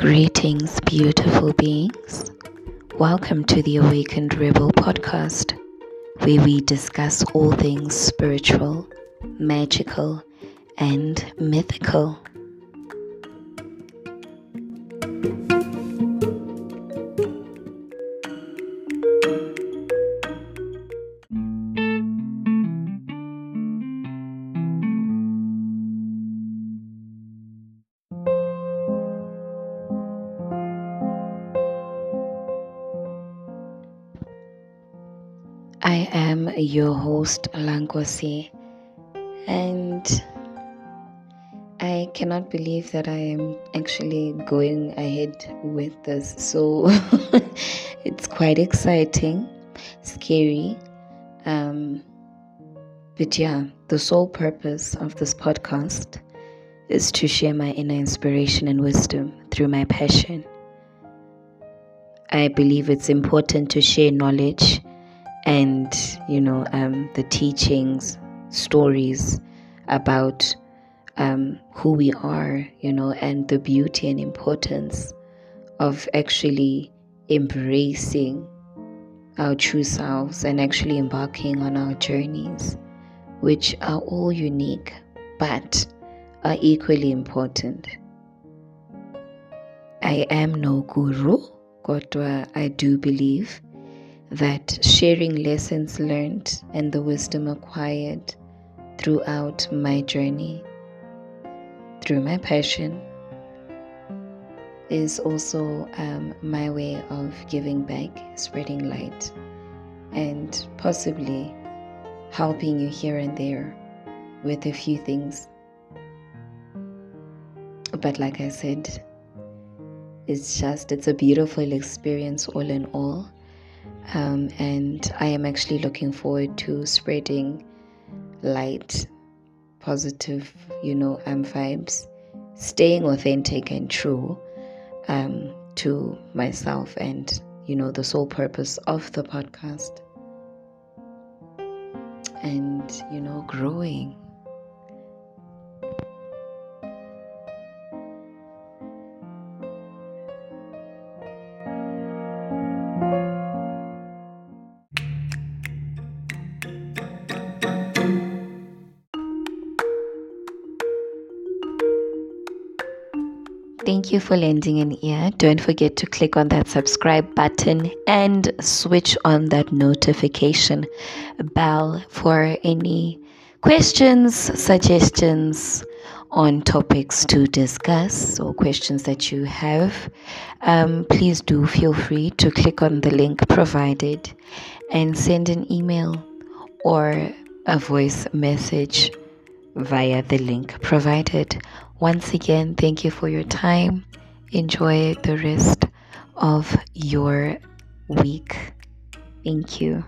Greetings, beautiful beings. Welcome to the Awakened Rebel podcast, where we discuss all things spiritual, magical, and mythical. Am your host, Lankwasi, and I cannot believe that I am actually going ahead with this. So it's quite exciting, scary. Um, but yeah, the sole purpose of this podcast is to share my inner inspiration and wisdom through my passion. I believe it's important to share knowledge and you know um, the teachings stories about um, who we are you know and the beauty and importance of actually embracing our true selves and actually embarking on our journeys which are all unique but are equally important. I am no guru kodwa i do believe that sharing lessons learned and the wisdom acquired throughout my journey, through my passion, is also um, my way of giving back, spreading light, and possibly helping you here and there with a few things. But like I said, it's just, it's a beautiful experience all in all um, and I am actually looking forward to spreading light, positive, you know, um, vibes, staying authentic and true um, to myself and, you know, the sole purpose of the podcast. And, you know, growing. Thank you for lending an ear. Don't forget to click on that subscribe button and switch on that notification bell for any questions, suggestions on topics to discuss or questions that you have. Um, please do feel free to click on the link provided and send an email or a voice message via the link provided. Once again, thank you for your time. Enjoy the rest of your week. Thank you.